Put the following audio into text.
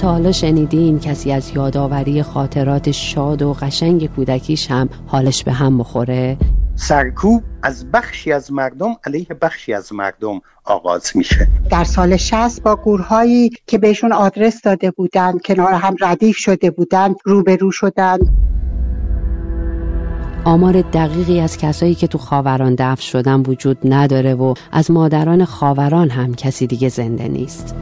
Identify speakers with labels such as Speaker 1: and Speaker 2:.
Speaker 1: تا حالا شنیدین کسی از یادآوری خاطرات شاد و قشنگ کودکیش هم حالش به هم بخوره؟
Speaker 2: سرکوب از بخشی از مردم علیه بخشی از مردم آغاز میشه.
Speaker 3: در سال 60 با گورهایی که بهشون آدرس داده بودند، کنار هم ردیف شده بودند، روبرو شدند.
Speaker 1: آمار دقیقی از کسایی که تو خاوران دفن شدن وجود نداره و از مادران خاوران هم کسی دیگه زنده نیست.